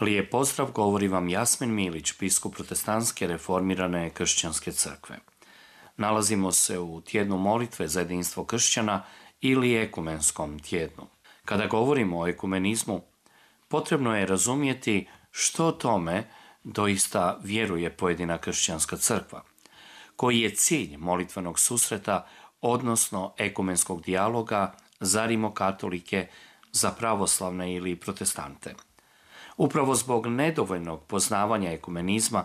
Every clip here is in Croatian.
Lijep pozdrav, govori vam Jasmin Milić, biskup protestantske reformirane kršćanske crkve. Nalazimo se u tjednu molitve za jedinstvo kršćana ili ekumenskom tjednu. Kada govorimo o ekumenizmu, potrebno je razumjeti što tome doista vjeruje pojedina kršćanska crkva, koji je cilj molitvenog susreta, odnosno ekumenskog dijaloga za rimokatolike, za pravoslavne ili protestante. Upravo zbog nedovoljnog poznavanja ekumenizma,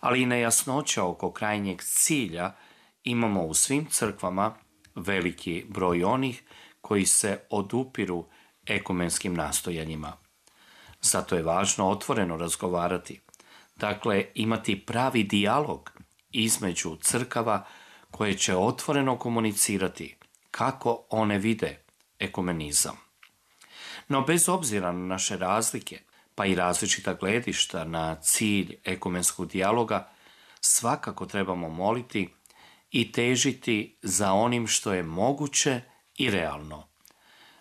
ali i nejasnoća oko krajnjeg cilja, imamo u svim crkvama veliki broj onih koji se odupiru ekumenskim nastojanjima. Zato je važno otvoreno razgovarati, dakle imati pravi dijalog između crkava koje će otvoreno komunicirati kako one vide ekumenizam. No bez obzira na naše razlike, pa i različita gledišta na cilj ekumenskog dijaloga, svakako trebamo moliti i težiti za onim što je moguće i realno.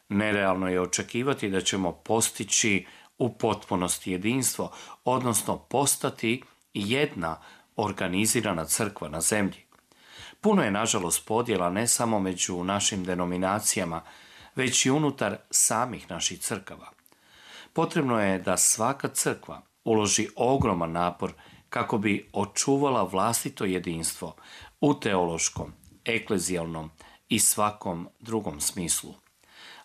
Nerealno je očekivati da ćemo postići u potpunosti jedinstvo, odnosno postati jedna organizirana crkva na zemlji. Puno je nažalost podjela ne samo među našim denominacijama, već i unutar samih naših crkava. Potrebno je da svaka crkva uloži ogroman napor kako bi očuvala vlastito jedinstvo u teološkom, eklezijalnom i svakom drugom smislu.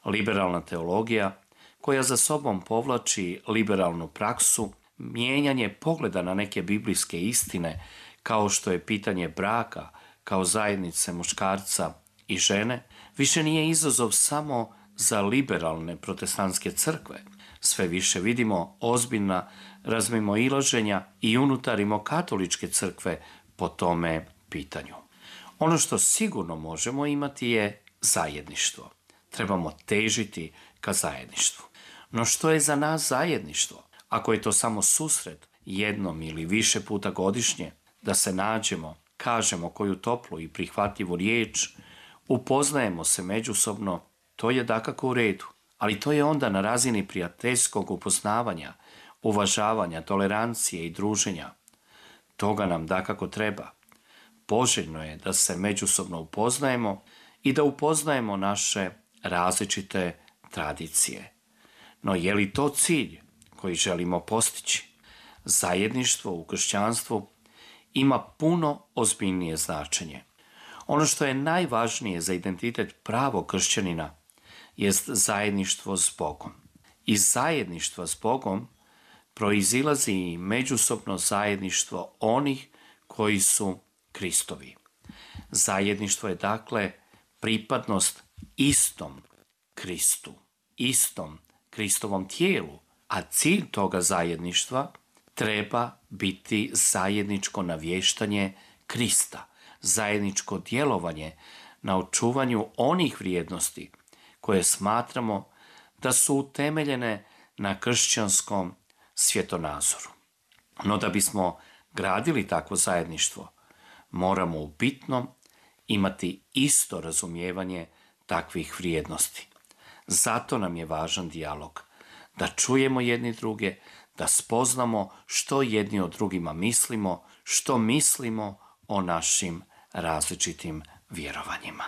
Liberalna teologija, koja za sobom povlači liberalnu praksu, mijenjanje pogleda na neke biblijske istine, kao što je pitanje braka kao zajednice muškarca i žene, više nije izazov samo za liberalne protestantske crkve – sve više vidimo ozbiljna razmimoilaženja i unutarimo katoličke crkve po tome pitanju. Ono što sigurno možemo imati je zajedništvo. Trebamo težiti ka zajedništvu. No što je za nas zajedništvo? Ako je to samo susret jednom ili više puta godišnje, da se nađemo, kažemo koju toplu i prihvatljivu riječ, upoznajemo se međusobno, to je dakako u redu ali to je onda na razini prijateljskog upoznavanja, uvažavanja, tolerancije i druženja. Toga nam dakako treba. Poželjno je da se međusobno upoznajemo i da upoznajemo naše različite tradicije. No je li to cilj koji želimo postići? Zajedništvo u kršćanstvu ima puno ozbiljnije značenje. Ono što je najvažnije za identitet pravog kršćanina jest zajedništvo s Bogom. Iz zajedništva s Bogom proizilazi i međusobno zajedništvo onih koji su Kristovi. Zajedništvo je dakle pripadnost istom Kristu, istom Kristovom tijelu, a cilj toga zajedništva treba biti zajedničko navještanje Krista, zajedničko djelovanje na očuvanju onih vrijednosti koje smatramo da su utemeljene na kršćanskom svjetonazoru. No da bismo gradili takvo zajedništvo, moramo u bitnom imati isto razumijevanje takvih vrijednosti. Zato nam je važan dijalog, da čujemo jedni druge, da spoznamo što jedni o drugima mislimo, što mislimo o našim različitim vjerovanjima.